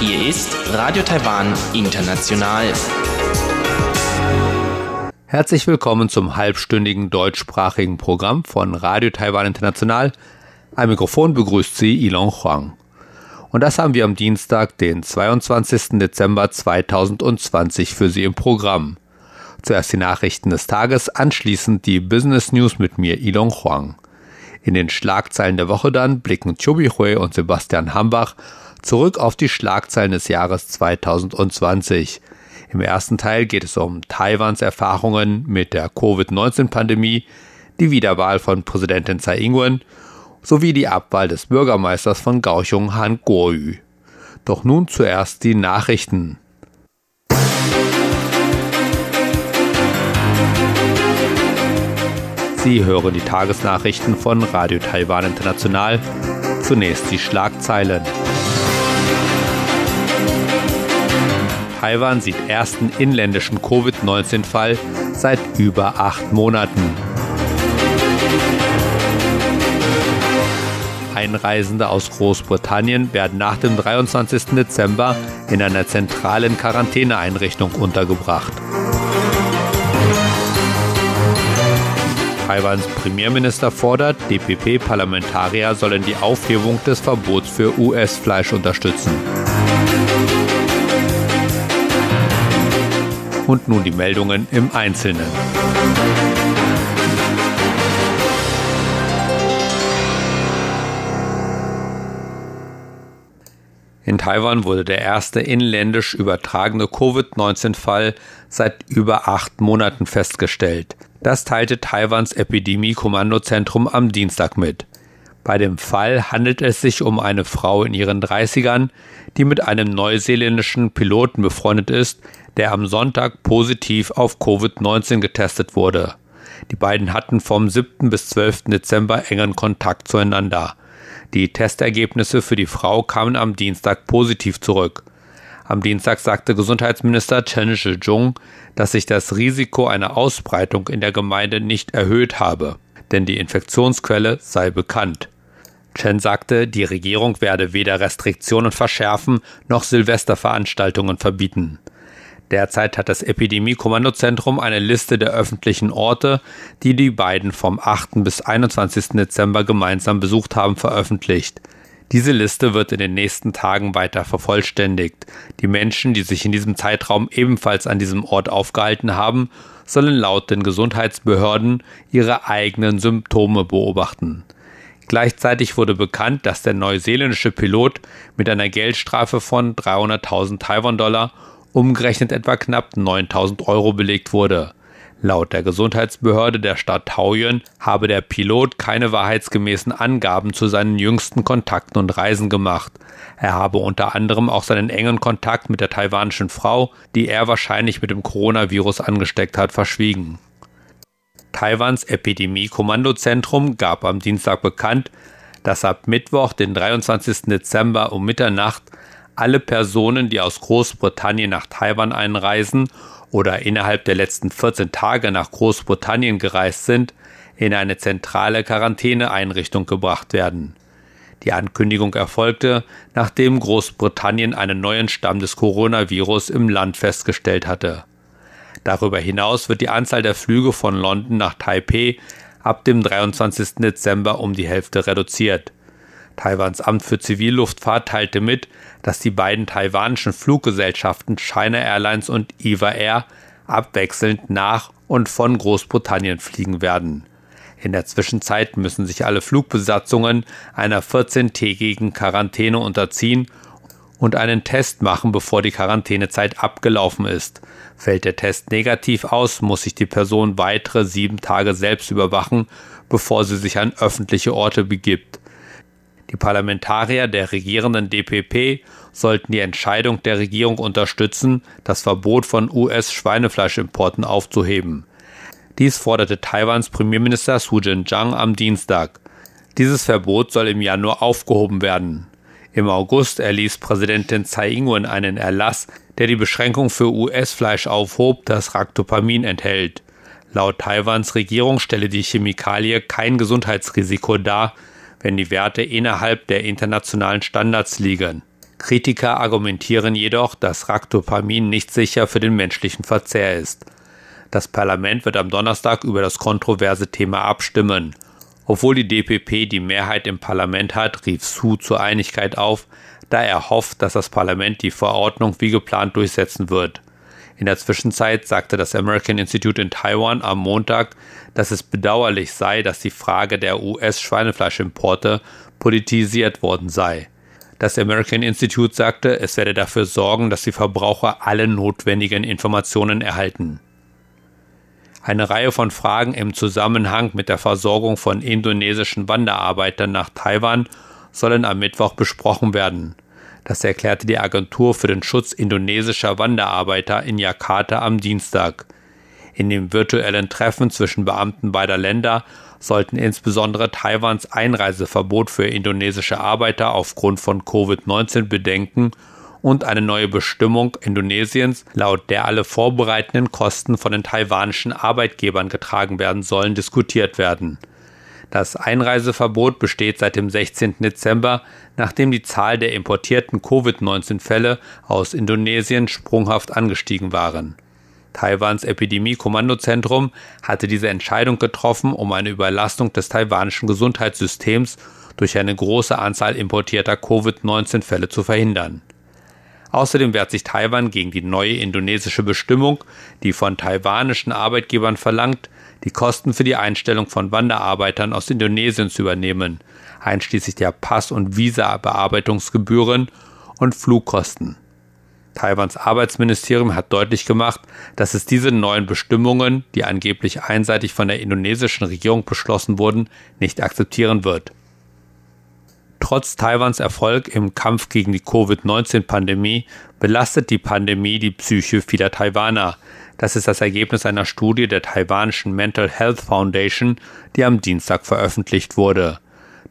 Hier ist Radio Taiwan International. Herzlich willkommen zum halbstündigen deutschsprachigen Programm von Radio Taiwan International. Am Mikrofon begrüßt Sie Ilon Huang. Und das haben wir am Dienstag, den 22. Dezember 2020 für Sie im Programm. Zuerst die Nachrichten des Tages, anschließend die Business News mit mir, Ilong Huang. In den Schlagzeilen der Woche dann blicken Chobi Hui und Sebastian Hambach zurück auf die Schlagzeilen des Jahres 2020. Im ersten Teil geht es um Taiwans Erfahrungen mit der Covid-19-Pandemie, die Wiederwahl von Präsidentin Tsai Ing-wen sowie die Abwahl des Bürgermeisters von Kaohsiung Han Kuo-yu. Doch nun zuerst die Nachrichten. Sie hören die Tagesnachrichten von Radio Taiwan International. Zunächst die Schlagzeilen. Taiwan sieht ersten inländischen Covid-19-Fall seit über acht Monaten. Einreisende aus Großbritannien werden nach dem 23. Dezember in einer zentralen Quarantäneeinrichtung untergebracht. Taiwans Premierminister fordert, DPP-Parlamentarier sollen die Aufhebung des Verbots für US-Fleisch unterstützen. Und nun die Meldungen im Einzelnen. In Taiwan wurde der erste inländisch übertragene Covid-19-Fall seit über acht Monaten festgestellt. Das teilte Taiwans Epidemie-Kommandozentrum am Dienstag mit. Bei dem Fall handelt es sich um eine Frau in ihren 30ern, die mit einem neuseeländischen Piloten befreundet ist, der am Sonntag positiv auf Covid-19 getestet wurde. Die beiden hatten vom 7. bis 12. Dezember engen Kontakt zueinander. Die Testergebnisse für die Frau kamen am Dienstag positiv zurück. Am Dienstag sagte Gesundheitsminister Chen Shih-chung, dass sich das Risiko einer Ausbreitung in der Gemeinde nicht erhöht habe, denn die Infektionsquelle sei bekannt. Chen sagte, die Regierung werde weder Restriktionen verschärfen noch Silvesterveranstaltungen verbieten. Derzeit hat das Epidemie-Kommandozentrum eine Liste der öffentlichen Orte, die die beiden vom 8. bis 21. Dezember gemeinsam besucht haben, veröffentlicht. Diese Liste wird in den nächsten Tagen weiter vervollständigt. Die Menschen, die sich in diesem Zeitraum ebenfalls an diesem Ort aufgehalten haben, sollen laut den Gesundheitsbehörden ihre eigenen Symptome beobachten. Gleichzeitig wurde bekannt, dass der neuseeländische Pilot mit einer Geldstrafe von 300.000 Taiwan-Dollar umgerechnet etwa knapp 9000 Euro belegt wurde. Laut der Gesundheitsbehörde der Stadt Taoyuan habe der Pilot keine wahrheitsgemäßen Angaben zu seinen jüngsten Kontakten und Reisen gemacht. Er habe unter anderem auch seinen engen Kontakt mit der taiwanischen Frau, die er wahrscheinlich mit dem Coronavirus angesteckt hat, verschwiegen. Taiwans Epidemie-Kommandozentrum gab am Dienstag bekannt, dass ab Mittwoch, den 23. Dezember um Mitternacht alle Personen, die aus Großbritannien nach Taiwan einreisen oder innerhalb der letzten 14 Tage nach Großbritannien gereist sind, in eine zentrale Quarantäneeinrichtung gebracht werden. Die Ankündigung erfolgte, nachdem Großbritannien einen neuen Stamm des Coronavirus im Land festgestellt hatte. Darüber hinaus wird die Anzahl der Flüge von London nach Taipeh ab dem 23. Dezember um die Hälfte reduziert. Taiwans Amt für Zivilluftfahrt teilte mit, dass die beiden taiwanischen Fluggesellschaften China Airlines und EVA Air abwechselnd nach und von Großbritannien fliegen werden. In der Zwischenzeit müssen sich alle Flugbesatzungen einer 14-tägigen Quarantäne unterziehen und einen Test machen, bevor die Quarantänezeit abgelaufen ist. Fällt der Test negativ aus, muss sich die Person weitere sieben Tage selbst überwachen, bevor sie sich an öffentliche Orte begibt. Die Parlamentarier der regierenden DPP sollten die Entscheidung der Regierung unterstützen, das Verbot von US-Schweinefleischimporten aufzuheben. Dies forderte Taiwans Premierminister Su Jin-chang am Dienstag. Dieses Verbot soll im Januar aufgehoben werden. Im August erließ Präsidentin Tsai Ing-wen einen Erlass, der die Beschränkung für US-Fleisch aufhob, das Ractopamin enthält. Laut Taiwans Regierung stelle die Chemikalie kein Gesundheitsrisiko dar, wenn die Werte innerhalb der internationalen Standards liegen. Kritiker argumentieren jedoch, dass Ractopamin nicht sicher für den menschlichen Verzehr ist. Das Parlament wird am Donnerstag über das kontroverse Thema abstimmen. Obwohl die DPP die Mehrheit im Parlament hat, rief Su zur Einigkeit auf, da er hofft, dass das Parlament die Verordnung wie geplant durchsetzen wird. In der Zwischenzeit sagte das American Institute in Taiwan am Montag, dass es bedauerlich sei, dass die Frage der US-Schweinefleischimporte politisiert worden sei. Das American Institute sagte, es werde dafür sorgen, dass die Verbraucher alle notwendigen Informationen erhalten. Eine Reihe von Fragen im Zusammenhang mit der Versorgung von indonesischen Wanderarbeitern nach Taiwan sollen am Mittwoch besprochen werden. Das erklärte die Agentur für den Schutz indonesischer Wanderarbeiter in Jakarta am Dienstag. In dem virtuellen Treffen zwischen Beamten beider Länder sollten insbesondere Taiwans Einreiseverbot für indonesische Arbeiter aufgrund von Covid-19 Bedenken und eine neue Bestimmung Indonesiens, laut der alle vorbereitenden Kosten von den taiwanischen Arbeitgebern getragen werden sollen, diskutiert werden. Das Einreiseverbot besteht seit dem 16. Dezember, nachdem die Zahl der importierten Covid-19-Fälle aus Indonesien sprunghaft angestiegen waren. Taiwans Epidemie-Kommandozentrum hatte diese Entscheidung getroffen, um eine Überlastung des taiwanischen Gesundheitssystems durch eine große Anzahl importierter Covid-19-Fälle zu verhindern. Außerdem wehrt sich Taiwan gegen die neue indonesische Bestimmung, die von taiwanischen Arbeitgebern verlangt, die Kosten für die Einstellung von Wanderarbeitern aus Indonesien zu übernehmen, einschließlich der Pass- und Visa-Bearbeitungsgebühren und Flugkosten. Taiwans Arbeitsministerium hat deutlich gemacht, dass es diese neuen Bestimmungen, die angeblich einseitig von der indonesischen Regierung beschlossen wurden, nicht akzeptieren wird. Trotz Taiwans Erfolg im Kampf gegen die Covid-19-Pandemie belastet die Pandemie die Psyche vieler Taiwaner, das ist das Ergebnis einer Studie der taiwanischen Mental Health Foundation, die am Dienstag veröffentlicht wurde.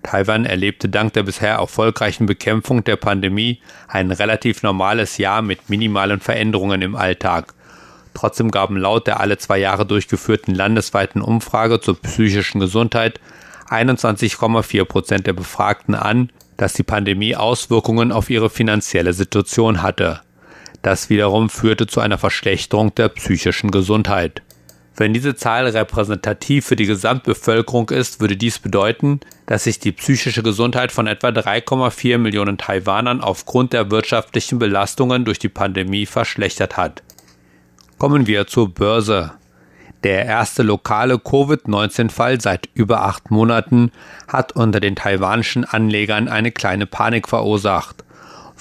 Taiwan erlebte dank der bisher erfolgreichen Bekämpfung der Pandemie ein relativ normales Jahr mit minimalen Veränderungen im Alltag. Trotzdem gaben laut der alle zwei Jahre durchgeführten landesweiten Umfrage zur psychischen Gesundheit 21,4 Prozent der Befragten an, dass die Pandemie Auswirkungen auf ihre finanzielle Situation hatte. Das wiederum führte zu einer Verschlechterung der psychischen Gesundheit. Wenn diese Zahl repräsentativ für die Gesamtbevölkerung ist, würde dies bedeuten, dass sich die psychische Gesundheit von etwa 3,4 Millionen Taiwanern aufgrund der wirtschaftlichen Belastungen durch die Pandemie verschlechtert hat. Kommen wir zur Börse. Der erste lokale Covid-19-Fall seit über acht Monaten hat unter den taiwanischen Anlegern eine kleine Panik verursacht.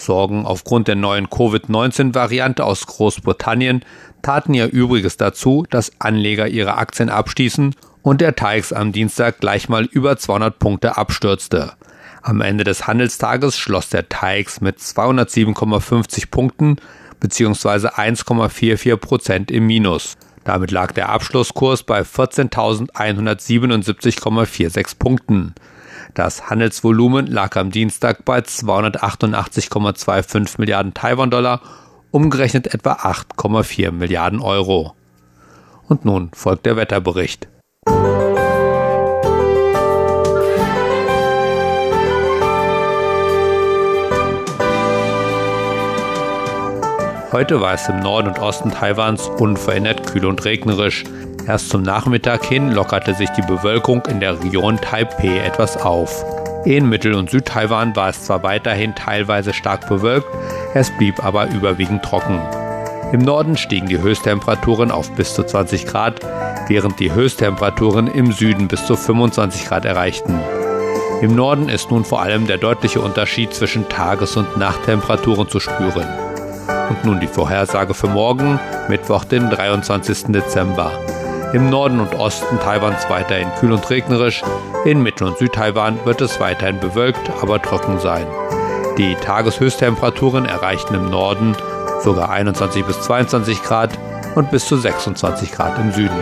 Sorgen aufgrund der neuen Covid-19-Variante aus Großbritannien taten ihr Übriges dazu, dass Anleger ihre Aktien abstießen und der TAIX am Dienstag gleich mal über 200 Punkte abstürzte. Am Ende des Handelstages schloss der TAIX mit 207,50 Punkten bzw. 1,44 Prozent im Minus. Damit lag der Abschlusskurs bei 14.177,46 Punkten. Das Handelsvolumen lag am Dienstag bei 288,25 Milliarden Taiwan-Dollar, umgerechnet etwa 8,4 Milliarden Euro. Und nun folgt der Wetterbericht. Heute war es im Norden und Osten Taiwans unverändert kühl und regnerisch. Erst zum Nachmittag hin lockerte sich die Bewölkung in der Region Taipei etwas auf. In Mittel- und Südtaiwan war es zwar weiterhin teilweise stark bewölkt, es blieb aber überwiegend trocken. Im Norden stiegen die Höchsttemperaturen auf bis zu 20 Grad, während die Höchsttemperaturen im Süden bis zu 25 Grad erreichten. Im Norden ist nun vor allem der deutliche Unterschied zwischen Tages- und Nachttemperaturen zu spüren. Und nun die Vorhersage für morgen, Mittwoch, den 23. Dezember. Im Norden und Osten Taiwans weiterhin kühl und regnerisch. In Mittel- und Südtaiwan wird es weiterhin bewölkt, aber trocken sein. Die Tageshöchsttemperaturen erreichten im Norden sogar 21 bis 22 Grad und bis zu 26 Grad im Süden.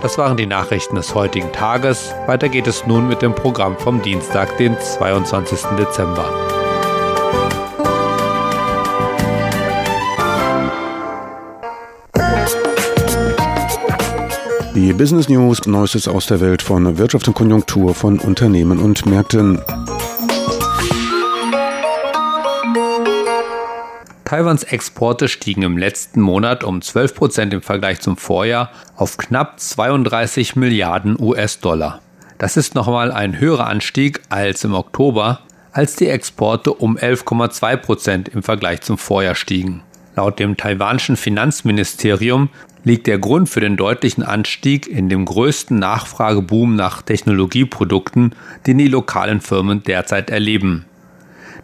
Das waren die Nachrichten des heutigen Tages. Weiter geht es nun mit dem Programm vom Dienstag, den 22. Dezember. Die Business News, Neuestes aus der Welt von Wirtschaft und Konjunktur von Unternehmen und Märkten. Taiwans Exporte stiegen im letzten Monat um 12 Prozent im Vergleich zum Vorjahr auf knapp 32 Milliarden US-Dollar. Das ist nochmal ein höherer Anstieg als im Oktober, als die Exporte um 11,2 Prozent im Vergleich zum Vorjahr stiegen. Laut dem taiwanischen Finanzministerium liegt der Grund für den deutlichen Anstieg in dem größten Nachfrageboom nach Technologieprodukten, den die lokalen Firmen derzeit erleben.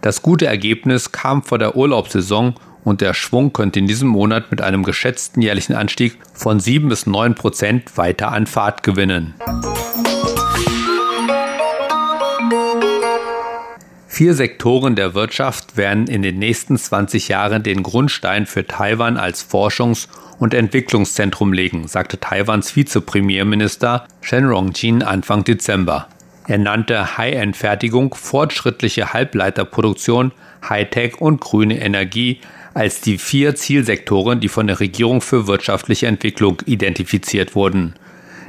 Das gute Ergebnis kam vor der Urlaubssaison und der Schwung könnte in diesem Monat mit einem geschätzten jährlichen Anstieg von 7 bis 9 Prozent weiter an Fahrt gewinnen. Vier Sektoren der Wirtschaft werden in den nächsten 20 Jahren den Grundstein für Taiwan als Forschungs- und Entwicklungszentrum legen, sagte Taiwans Vizepremierminister Shen Rongjin Anfang Dezember. Er nannte High-End-Fertigung, fortschrittliche Halbleiterproduktion, Hightech und grüne Energie als die vier Zielsektoren, die von der Regierung für wirtschaftliche Entwicklung identifiziert wurden.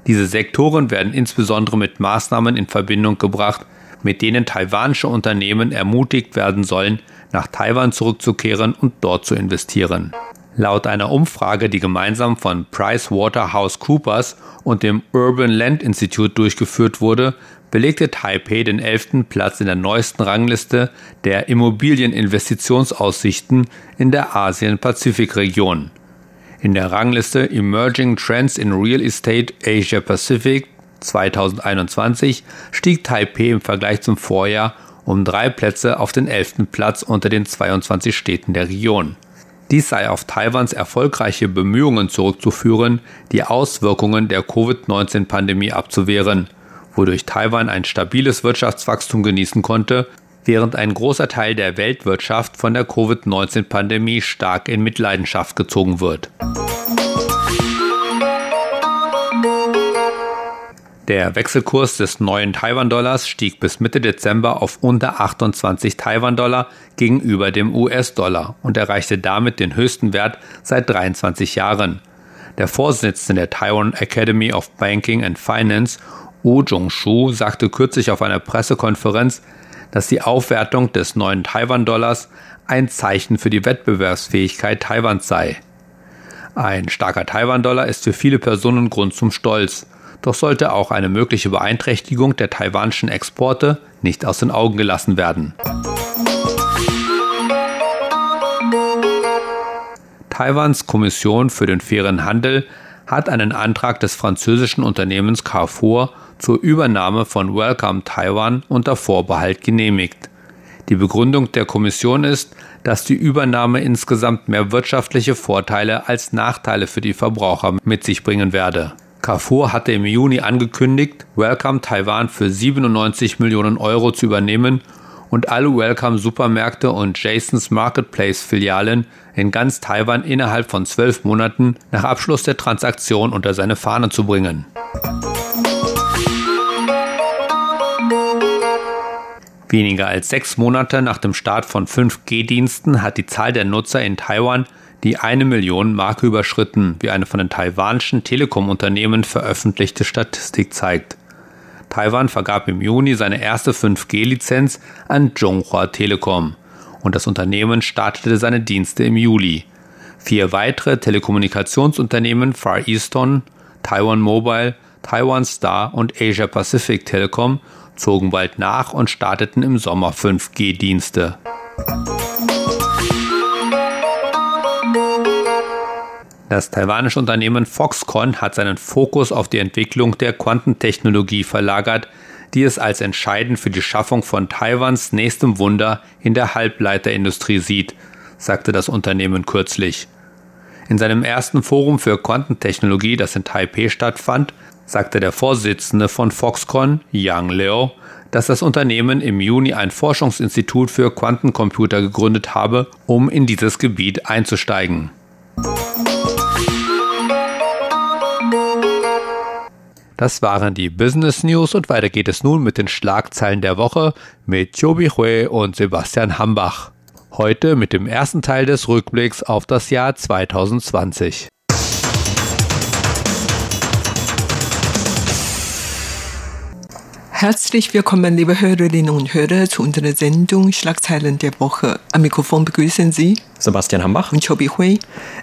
Diese Sektoren werden insbesondere mit Maßnahmen in Verbindung gebracht, mit denen taiwanische Unternehmen ermutigt werden sollen, nach Taiwan zurückzukehren und dort zu investieren. Laut einer Umfrage, die gemeinsam von PricewaterhouseCoopers und dem Urban Land Institute durchgeführt wurde, belegte Taipei den elften Platz in der neuesten Rangliste der Immobilieninvestitionsaussichten in der Asien-Pazifik-Region. In der Rangliste Emerging Trends in Real Estate Asia Pacific 2021 stieg Taipei im Vergleich zum Vorjahr um drei Plätze auf den elften Platz unter den 22 Städten der Region. Dies sei auf Taiwans erfolgreiche Bemühungen zurückzuführen, die Auswirkungen der Covid-19-Pandemie abzuwehren wodurch Taiwan ein stabiles Wirtschaftswachstum genießen konnte, während ein großer Teil der Weltwirtschaft von der Covid-19-Pandemie stark in Mitleidenschaft gezogen wird. Der Wechselkurs des neuen Taiwan-Dollars stieg bis Mitte Dezember auf unter 28 Taiwan-Dollar gegenüber dem US-Dollar und erreichte damit den höchsten Wert seit 23 Jahren. Der Vorsitzende der Taiwan Academy of Banking and Finance Oh Jong-shu sagte kürzlich auf einer Pressekonferenz, dass die Aufwertung des neuen Taiwan-Dollars ein Zeichen für die Wettbewerbsfähigkeit Taiwans sei. Ein starker Taiwan-Dollar ist für viele Personen Grund zum Stolz, doch sollte auch eine mögliche Beeinträchtigung der taiwanischen Exporte nicht aus den Augen gelassen werden. Taiwans Kommission für den fairen Handel hat einen Antrag des französischen Unternehmens Carrefour zur Übernahme von Welcome Taiwan unter Vorbehalt genehmigt. Die Begründung der Kommission ist, dass die Übernahme insgesamt mehr wirtschaftliche Vorteile als Nachteile für die Verbraucher mit sich bringen werde. Carrefour hatte im Juni angekündigt, Welcome Taiwan für 97 Millionen Euro zu übernehmen und alle Welcome Supermärkte und Jasons Marketplace Filialen in ganz Taiwan innerhalb von zwölf Monaten nach Abschluss der Transaktion unter seine Fahne zu bringen. Weniger als sechs Monate nach dem Start von 5G-Diensten hat die Zahl der Nutzer in Taiwan die eine Million Marke überschritten, wie eine von den taiwanischen Telekom-Unternehmen veröffentlichte Statistik zeigt. Taiwan vergab im Juni seine erste 5G-Lizenz an Zhonghua Telekom und das Unternehmen startete seine Dienste im Juli. Vier weitere Telekommunikationsunternehmen Far Eastern, Taiwan Mobile, Taiwan Star und Asia Pacific Telecom zogen bald nach und starteten im Sommer 5G-Dienste. Das taiwanische Unternehmen Foxconn hat seinen Fokus auf die Entwicklung der Quantentechnologie verlagert, die es als entscheidend für die Schaffung von Taiwans nächstem Wunder in der Halbleiterindustrie sieht, sagte das Unternehmen kürzlich. In seinem ersten Forum für Quantentechnologie, das in Taipei stattfand, sagte der Vorsitzende von Foxconn, Yang Leo, dass das Unternehmen im Juni ein Forschungsinstitut für Quantencomputer gegründet habe, um in dieses Gebiet einzusteigen. Das waren die Business News und weiter geht es nun mit den Schlagzeilen der Woche mit Chobi Hui und Sebastian Hambach. Heute mit dem ersten Teil des Rückblicks auf das Jahr 2020. Herzlich willkommen, liebe Hörerinnen und Hörer, zu unserer Sendung Schlagzeilen der Woche. Am Mikrofon begrüßen Sie Sebastian Hambach und Chobi Hui.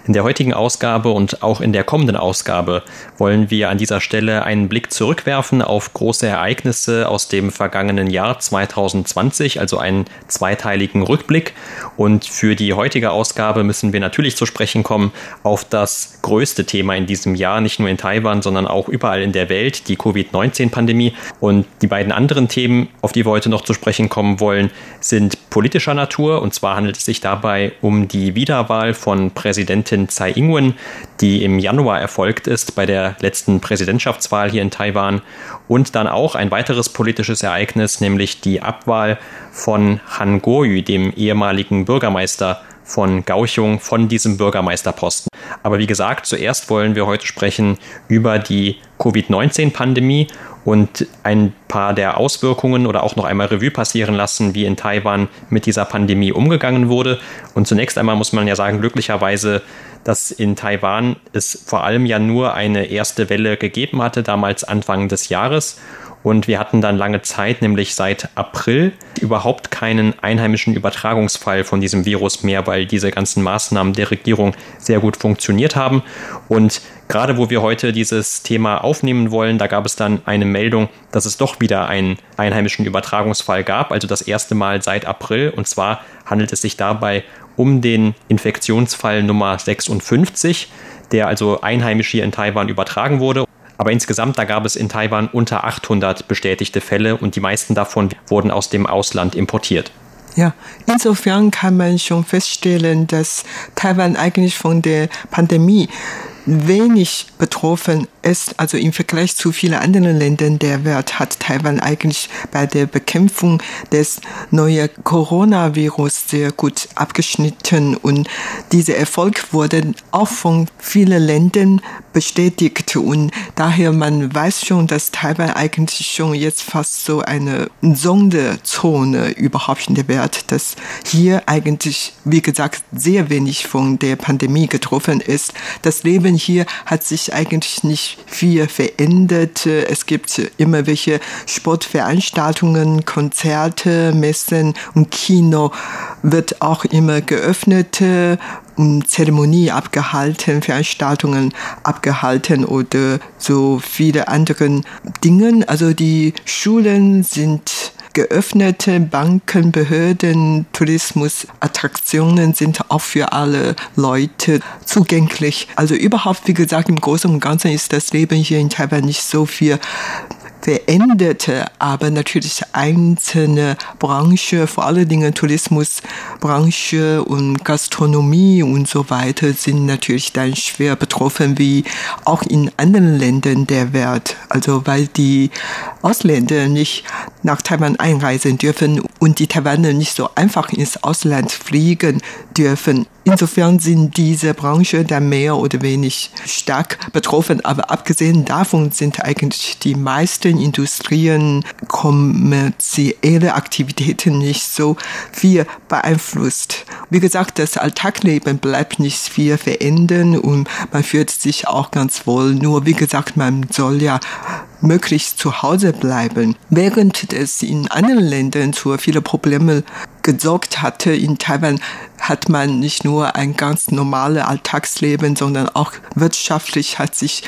In der heutigen Ausgabe und auch in der kommenden Ausgabe wollen wir an dieser Stelle einen Blick zurückwerfen auf große Ereignisse aus dem vergangenen Jahr 2020, also einen zweiteiligen Rückblick. Und für die heutige Ausgabe müssen wir natürlich zu sprechen kommen auf das größte Thema in diesem Jahr, nicht nur in Taiwan, sondern auch überall in der Welt, die Covid-19-Pandemie. Und die beiden anderen Themen, auf die wir heute noch zu sprechen kommen wollen, sind politischer Natur. Und zwar handelt es sich dabei um die Wiederwahl von Präsidentin Tsai Ing-wen, die im Januar erfolgt ist bei der letzten Präsidentschaftswahl hier in Taiwan. Und dann auch ein weiteres politisches Ereignis, nämlich die Abwahl von Han Kuo-yu, dem ehemaligen Bürgermeister von Gauchung, von diesem Bürgermeisterposten. Aber wie gesagt, zuerst wollen wir heute sprechen über die Covid-19-Pandemie und ein paar der Auswirkungen oder auch noch einmal Revue passieren lassen, wie in Taiwan mit dieser Pandemie umgegangen wurde. Und zunächst einmal muss man ja sagen, glücklicherweise, dass in Taiwan es vor allem ja nur eine erste Welle gegeben hatte, damals Anfang des Jahres. Und wir hatten dann lange Zeit, nämlich seit April, überhaupt keinen einheimischen Übertragungsfall von diesem Virus mehr, weil diese ganzen Maßnahmen der Regierung sehr gut funktioniert haben. Und gerade wo wir heute dieses Thema aufnehmen wollen, da gab es dann eine Meldung, dass es doch wieder einen einheimischen Übertragungsfall gab, also das erste Mal seit April. Und zwar handelt es sich dabei um den Infektionsfall Nummer 56, der also einheimisch hier in Taiwan übertragen wurde. Aber insgesamt, da gab es in Taiwan unter 800 bestätigte Fälle und die meisten davon wurden aus dem Ausland importiert. Ja, insofern kann man schon feststellen, dass Taiwan eigentlich von der Pandemie wenig betroffen ist, also im Vergleich zu vielen anderen Ländern der Welt, hat Taiwan eigentlich bei der Bekämpfung des neuen Coronavirus sehr gut abgeschnitten und dieser Erfolg wurde auch von vielen Ländern bestätigt und daher man weiß schon, dass Taiwan eigentlich schon jetzt fast so eine Sonderzone überhaupt in der Welt, dass hier eigentlich, wie gesagt, sehr wenig von der Pandemie getroffen ist. Das Leben hier hat sich eigentlich nicht viel verändert. Es gibt immer welche Sportveranstaltungen, Konzerte, Messen und Kino wird auch immer geöffnet Zeremonie abgehalten, Veranstaltungen abgehalten oder so viele andere Dinge. Also die Schulen sind geöffnete Banken, Behörden, Tourismusattraktionen sind auch für alle Leute zugänglich. Also überhaupt, wie gesagt, im Großen und Ganzen ist das Leben hier in Taiwan nicht so viel veränderte, aber natürlich einzelne Branchen, vor allen Dingen Tourismusbranche und Gastronomie und so weiter, sind natürlich dann schwer betroffen, wie auch in anderen Ländern der Welt. Also weil die Ausländer nicht nach Taiwan einreisen dürfen und die Taiwaner nicht so einfach ins Ausland fliegen dürfen. Insofern sind diese Branchen dann mehr oder weniger stark betroffen. Aber abgesehen davon sind eigentlich die meisten Industrien kommerzielle Aktivitäten nicht so viel beeinflusst. Wie gesagt, das Alltagleben bleibt nicht viel verändern und man fühlt sich auch ganz wohl. Nur wie gesagt, man soll ja möglichst zu Hause bleiben. Während es in anderen Ländern zu vielen Problemen gesorgt hatte, in Taiwan hat man nicht nur ein ganz normales Alltagsleben, sondern auch wirtschaftlich hat sich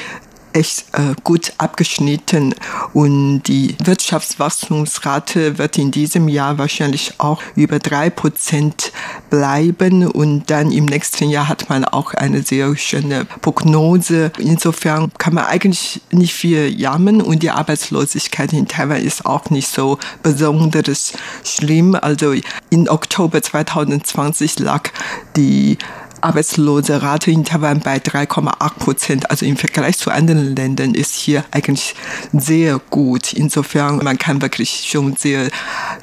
echt äh, gut abgeschnitten und die Wirtschaftswachstumsrate wird in diesem Jahr wahrscheinlich auch über drei Prozent bleiben und dann im nächsten Jahr hat man auch eine sehr schöne Prognose. Insofern kann man eigentlich nicht viel jammern und die Arbeitslosigkeit in Taiwan ist auch nicht so besonders schlimm. Also in Oktober 2020 lag die arbeitslose Rate in Taiwan bei 3,8 Prozent. Also im Vergleich zu anderen Ländern ist hier eigentlich sehr gut. Insofern, man kann wirklich schon sehr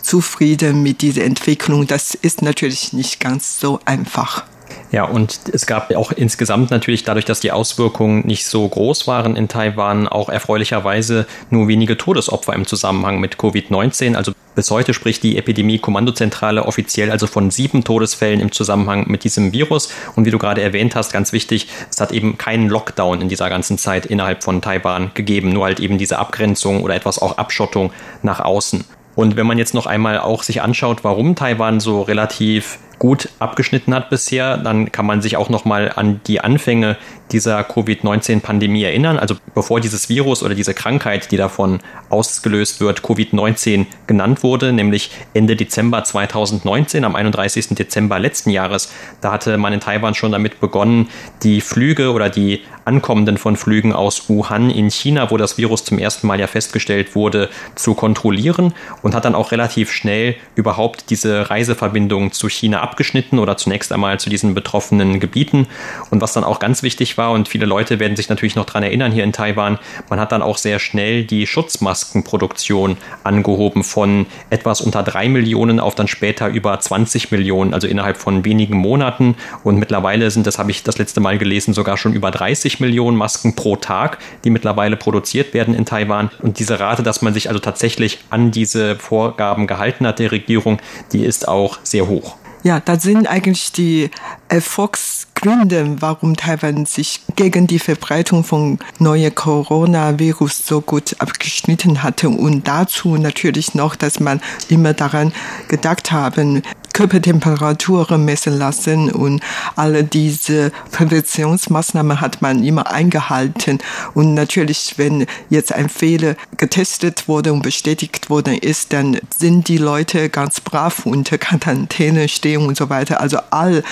zufrieden mit dieser Entwicklung. Das ist natürlich nicht ganz so einfach. Ja, und es gab auch insgesamt natürlich dadurch, dass die Auswirkungen nicht so groß waren in Taiwan, auch erfreulicherweise nur wenige Todesopfer im Zusammenhang mit Covid-19. Also bis heute spricht die Epidemie-Kommandozentrale offiziell also von sieben Todesfällen im Zusammenhang mit diesem Virus. Und wie du gerade erwähnt hast, ganz wichtig, es hat eben keinen Lockdown in dieser ganzen Zeit innerhalb von Taiwan gegeben, nur halt eben diese Abgrenzung oder etwas auch Abschottung nach außen. Und wenn man jetzt noch einmal auch sich anschaut, warum Taiwan so relativ gut abgeschnitten hat bisher, dann kann man sich auch noch mal an die Anfänge dieser Covid-19-Pandemie erinnern. Also bevor dieses Virus oder diese Krankheit, die davon ausgelöst wird, Covid-19 genannt wurde, nämlich Ende Dezember 2019, am 31. Dezember letzten Jahres, da hatte man in Taiwan schon damit begonnen, die Flüge oder die Ankommenden von Flügen aus Wuhan in China, wo das Virus zum ersten Mal ja festgestellt wurde, zu kontrollieren und hat dann auch relativ schnell überhaupt diese Reiseverbindungen zu China abgeschnitten oder zunächst einmal zu diesen betroffenen Gebieten. Und was dann auch ganz wichtig war, und viele Leute werden sich natürlich noch daran erinnern hier in Taiwan, man hat dann auch sehr schnell die Schutzmaskenproduktion angehoben von etwas unter drei Millionen auf dann später über 20 Millionen, also innerhalb von wenigen Monaten. Und mittlerweile sind, das habe ich das letzte Mal gelesen, sogar schon über 30 Millionen Masken pro Tag, die mittlerweile produziert werden in Taiwan. Und diese Rate, dass man sich also tatsächlich an diese Vorgaben gehalten hat der Regierung, die ist auch sehr hoch. Ja, da sind eigentlich die Erfolgsgründe, warum Taiwan sich gegen die Verbreitung von neuen Coronavirus so gut abgeschnitten hatte. Und dazu natürlich noch, dass man immer daran gedacht haben, Körpertemperatur messen lassen und alle diese Präventionsmaßnahmen hat man immer eingehalten. Und natürlich, wenn jetzt ein Fehler getestet wurde und bestätigt worden ist, dann sind die Leute ganz brav unter Quarantäne stehen und so weiter. Also all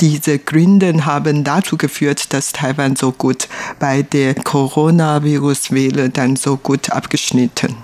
diese Gründe haben dazu geführt, dass Taiwan so gut bei der Coronavirus-Welle dann so gut abgeschnitten.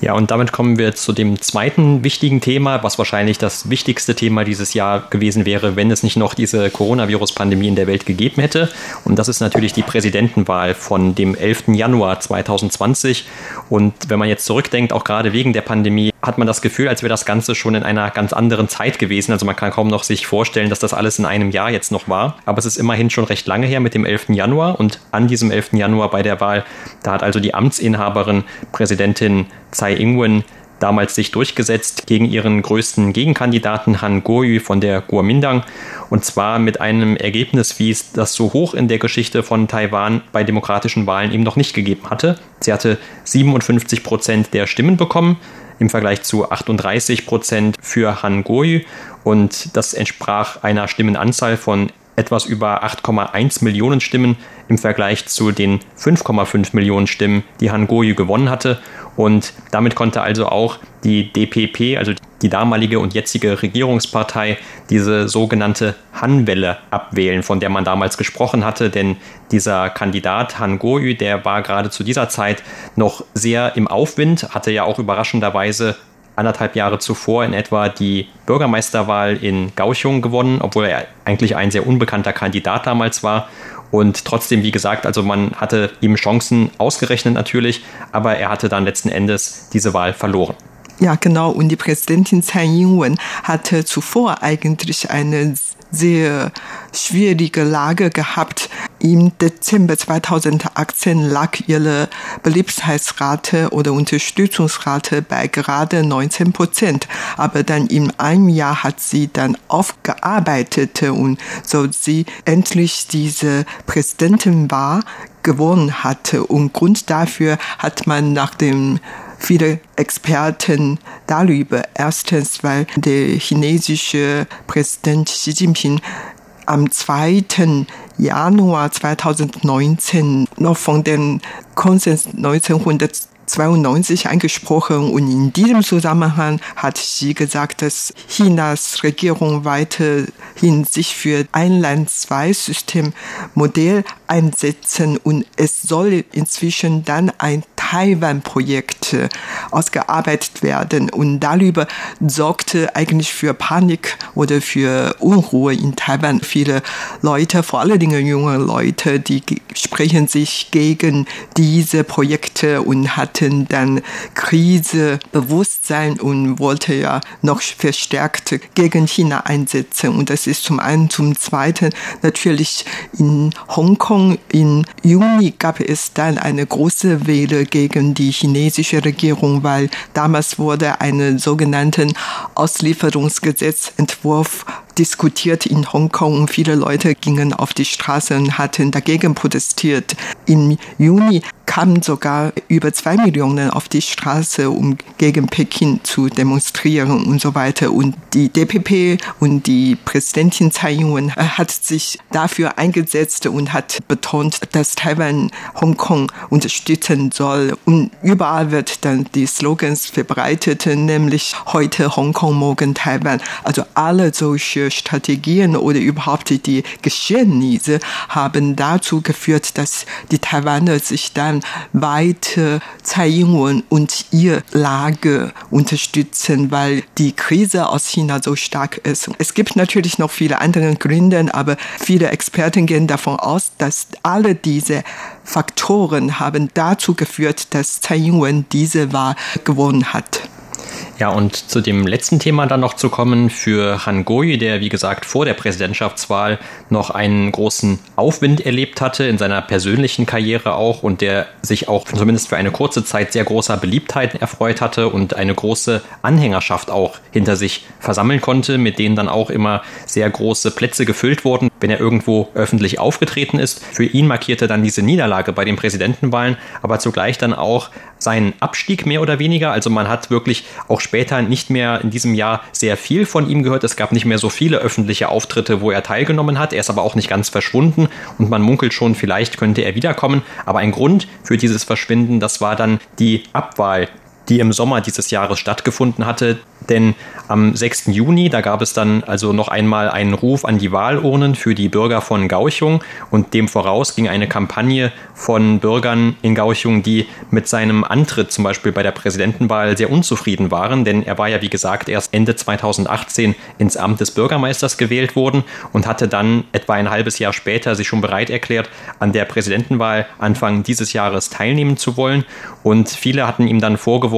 Ja, und damit kommen wir zu dem zweiten wichtigen Thema, was wahrscheinlich das wichtigste Thema dieses Jahr gewesen wäre, wenn es nicht noch diese Coronavirus-Pandemie in der Welt gegeben hätte. Und das ist natürlich die Präsidentenwahl von dem 11. Januar 2020. Und wenn man jetzt zurückdenkt, auch gerade wegen der Pandemie, hat man das Gefühl, als wäre das Ganze schon in einer ganz anderen Zeit gewesen. Also man kann kaum noch sich vorstellen, dass das alles in einem Jahr jetzt noch war. Aber es ist immerhin schon recht lange her mit dem 11. Januar. Und an diesem 11. Januar bei der Wahl, da hat also die Amtsinhaberin, Präsidentin Tsai Ing-wen, damals sich durchgesetzt gegen ihren größten Gegenkandidaten Han Kuo-yu von der Kuomintang und zwar mit einem Ergebnis, wie es das so hoch in der Geschichte von Taiwan bei demokratischen Wahlen eben noch nicht gegeben hatte. Sie hatte 57 Prozent der Stimmen bekommen im Vergleich zu 38 Prozent für Han Kuo-yu und das entsprach einer Stimmenanzahl von etwas über 8,1 Millionen Stimmen im Vergleich zu den 5,5 Millionen Stimmen, die Han Goyu gewonnen hatte. Und damit konnte also auch die DPP, also die damalige und jetzige Regierungspartei, diese sogenannte Han-Welle abwählen, von der man damals gesprochen hatte. Denn dieser Kandidat Han Goyu, der war gerade zu dieser Zeit noch sehr im Aufwind, hatte ja auch überraschenderweise anderthalb Jahre zuvor in etwa die Bürgermeisterwahl in Kaohsiung gewonnen, obwohl er eigentlich ein sehr unbekannter Kandidat damals war. Und trotzdem, wie gesagt, also man hatte ihm Chancen ausgerechnet natürlich, aber er hatte dann letzten Endes diese Wahl verloren. Ja, genau. Und die Präsidentin Tsai Ing-wen hatte zuvor eigentlich eine sehr schwierige Lage gehabt. Im Dezember 2018 lag ihre Beliebtheitsrate oder Unterstützungsrate bei gerade 19 Prozent. Aber dann in einem Jahr hat sie dann aufgearbeitet und so sie endlich diese Präsidentin war, gewonnen hatte. Und Grund dafür hat man nach dem viele Experten darüber. Erstens, weil der chinesische Präsident Xi Jinping am 2. Januar 2019 noch von den Konsens 1900 92 angesprochen und in diesem Zusammenhang hat sie gesagt, dass Chinas Regierung weiterhin sich für ein Land zwei System Modell einsetzen und es soll inzwischen dann ein Taiwan-Projekte ausgearbeitet werden. Und darüber sorgte eigentlich für Panik oder für Unruhe in Taiwan. Viele Leute, vor allen Dingen junge Leute, die sprechen sich gegen diese Projekte und hatten dann Krisebewusstsein und wollte ja noch verstärkt gegen China einsetzen. Und das ist zum einen. Zum zweiten natürlich in Hongkong im Juni gab es dann eine große Welle gegen die chinesische Regierung, weil damals wurde ein sogenannten Auslieferungsgesetzentwurf diskutiert in Hongkong und viele Leute gingen auf die Straße und hatten dagegen protestiert. Im Juni kamen sogar über zwei Millionen auf die Straße, um gegen Peking zu demonstrieren und so weiter. Und die DPP und die Präsidentin Tsai Ing-wen hat sich dafür eingesetzt und hat betont, dass Taiwan Hongkong unterstützen soll. Und überall wird dann die Slogans verbreitet, nämlich heute Hongkong, morgen Taiwan. Also alle solche Strategien oder überhaupt die Geschehnisse haben dazu geführt, dass die Taiwaner sich dann weiter Tsai Ing-wen und ihr Lage unterstützen, weil die Krise aus China so stark ist. Es gibt natürlich noch viele andere Gründe, aber viele Experten gehen davon aus, dass alle diese Faktoren haben dazu geführt, dass Tsai Ing-wen diese Wahl gewonnen hat. Ja, und zu dem letzten Thema dann noch zu kommen, für Han Goi, der wie gesagt vor der Präsidentschaftswahl noch einen großen Aufwind erlebt hatte, in seiner persönlichen Karriere auch und der sich auch zumindest für eine kurze Zeit sehr großer Beliebtheit erfreut hatte und eine große Anhängerschaft auch hinter sich versammeln konnte, mit denen dann auch immer sehr große Plätze gefüllt wurden, wenn er irgendwo öffentlich aufgetreten ist. Für ihn markierte dann diese Niederlage bei den Präsidentenwahlen, aber zugleich dann auch seinen Abstieg mehr oder weniger. Also man hat wirklich auch später nicht mehr in diesem Jahr sehr viel von ihm gehört. Es gab nicht mehr so viele öffentliche Auftritte, wo er teilgenommen hat. Er ist aber auch nicht ganz verschwunden und man munkelt schon, vielleicht könnte er wiederkommen. Aber ein Grund für dieses Verschwinden, das war dann die Abwahl die im Sommer dieses Jahres stattgefunden hatte. Denn am 6. Juni, da gab es dann also noch einmal einen Ruf an die Wahlurnen für die Bürger von Gauchung und dem voraus ging eine Kampagne von Bürgern in Gauchung, die mit seinem Antritt zum Beispiel bei der Präsidentenwahl sehr unzufrieden waren, denn er war ja wie gesagt erst Ende 2018 ins Amt des Bürgermeisters gewählt worden und hatte dann etwa ein halbes Jahr später sich schon bereit erklärt, an der Präsidentenwahl Anfang dieses Jahres teilnehmen zu wollen und viele hatten ihm dann vorgeworfen,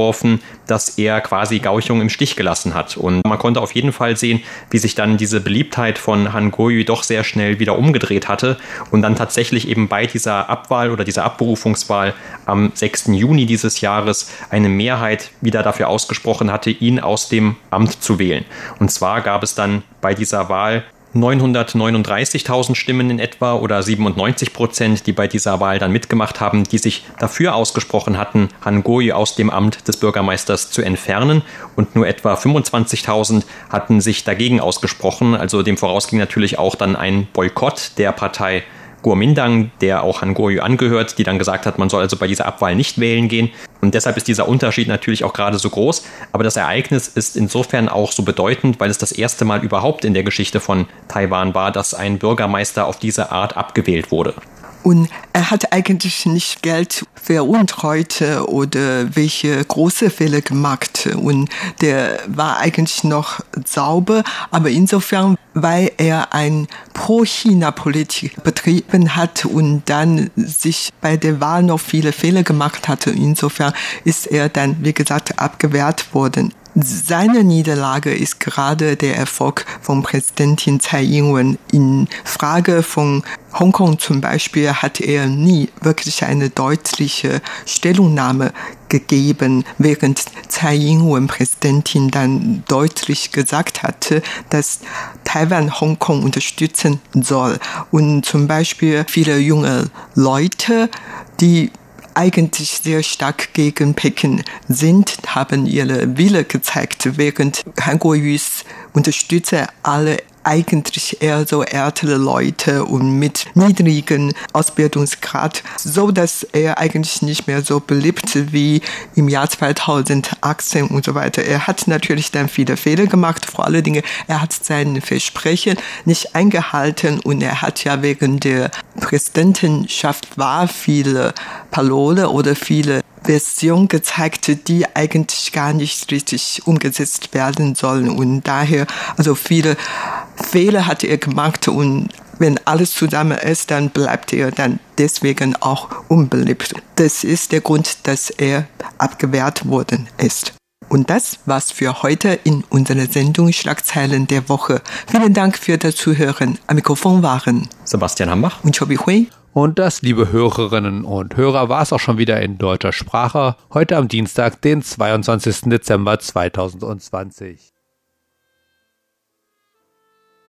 dass er quasi Gauchung im Stich gelassen hat. Und man konnte auf jeden Fall sehen, wie sich dann diese Beliebtheit von Han Goyu doch sehr schnell wieder umgedreht hatte und dann tatsächlich eben bei dieser Abwahl oder dieser Abberufungswahl am 6. Juni dieses Jahres eine Mehrheit wieder dafür ausgesprochen hatte, ihn aus dem Amt zu wählen. Und zwar gab es dann bei dieser Wahl 939.000 Stimmen in etwa oder 97 Prozent, die bei dieser Wahl dann mitgemacht haben, die sich dafür ausgesprochen hatten, Han Goi aus dem Amt des Bürgermeisters zu entfernen und nur etwa 25.000 hatten sich dagegen ausgesprochen. Also dem vorausging natürlich auch dann ein Boykott der Partei Kuomintang, der auch Han Kuo-yu angehört, die dann gesagt hat, man soll also bei dieser Abwahl nicht wählen gehen. Und deshalb ist dieser Unterschied natürlich auch gerade so groß. Aber das Ereignis ist insofern auch so bedeutend, weil es das erste Mal überhaupt in der Geschichte von Taiwan war, dass ein Bürgermeister auf diese Art abgewählt wurde. Und er hat eigentlich nicht Geld veruntreut oder welche große Fehler gemacht. Und der war eigentlich noch sauber. Aber insofern, weil er ein Pro-China-Politik betrieben hat und dann sich bei der Wahl noch viele Fehler gemacht hatte, insofern ist er dann, wie gesagt, abgewehrt worden. Seine Niederlage ist gerade der Erfolg von Präsidentin Tsai Ing-wen. In Frage von Hongkong zum Beispiel hat er nie wirklich eine deutliche Stellungnahme gegeben, während Tsai Ing-wen Präsidentin dann deutlich gesagt hatte, dass Taiwan Hongkong unterstützen soll. Und zum Beispiel viele junge Leute, die eigentlich sehr stark gegen Peking sind, haben ihre Wille gezeigt, während Han Kuo-yus Unterstützer alle eigentlich eher so ältere Leute und mit niedrigen Ausbildungsgrad, so dass er eigentlich nicht mehr so beliebt wie im Jahr 2018 und so weiter. Er hat natürlich dann viele Fehler gemacht, vor allen Dingen, er hat sein Versprechen nicht eingehalten und er hat ja wegen der Präsidentenschaft war viele Parole oder viele Version gezeigt, die eigentlich gar nicht richtig umgesetzt werden sollen. Und daher, also viele Fehler hat er gemacht und wenn alles zusammen ist, dann bleibt er dann deswegen auch unbeliebt. Das ist der Grund, dass er abgewehrt worden ist. Und das war's für heute in unserer Sendung Schlagzeilen der Woche. Vielen Dank für das Zuhören. Am Mikrofon waren Sebastian Hambach und Chobi Hui. Und das, liebe Hörerinnen und Hörer, war es auch schon wieder in deutscher Sprache. Heute am Dienstag, den 22. Dezember 2020.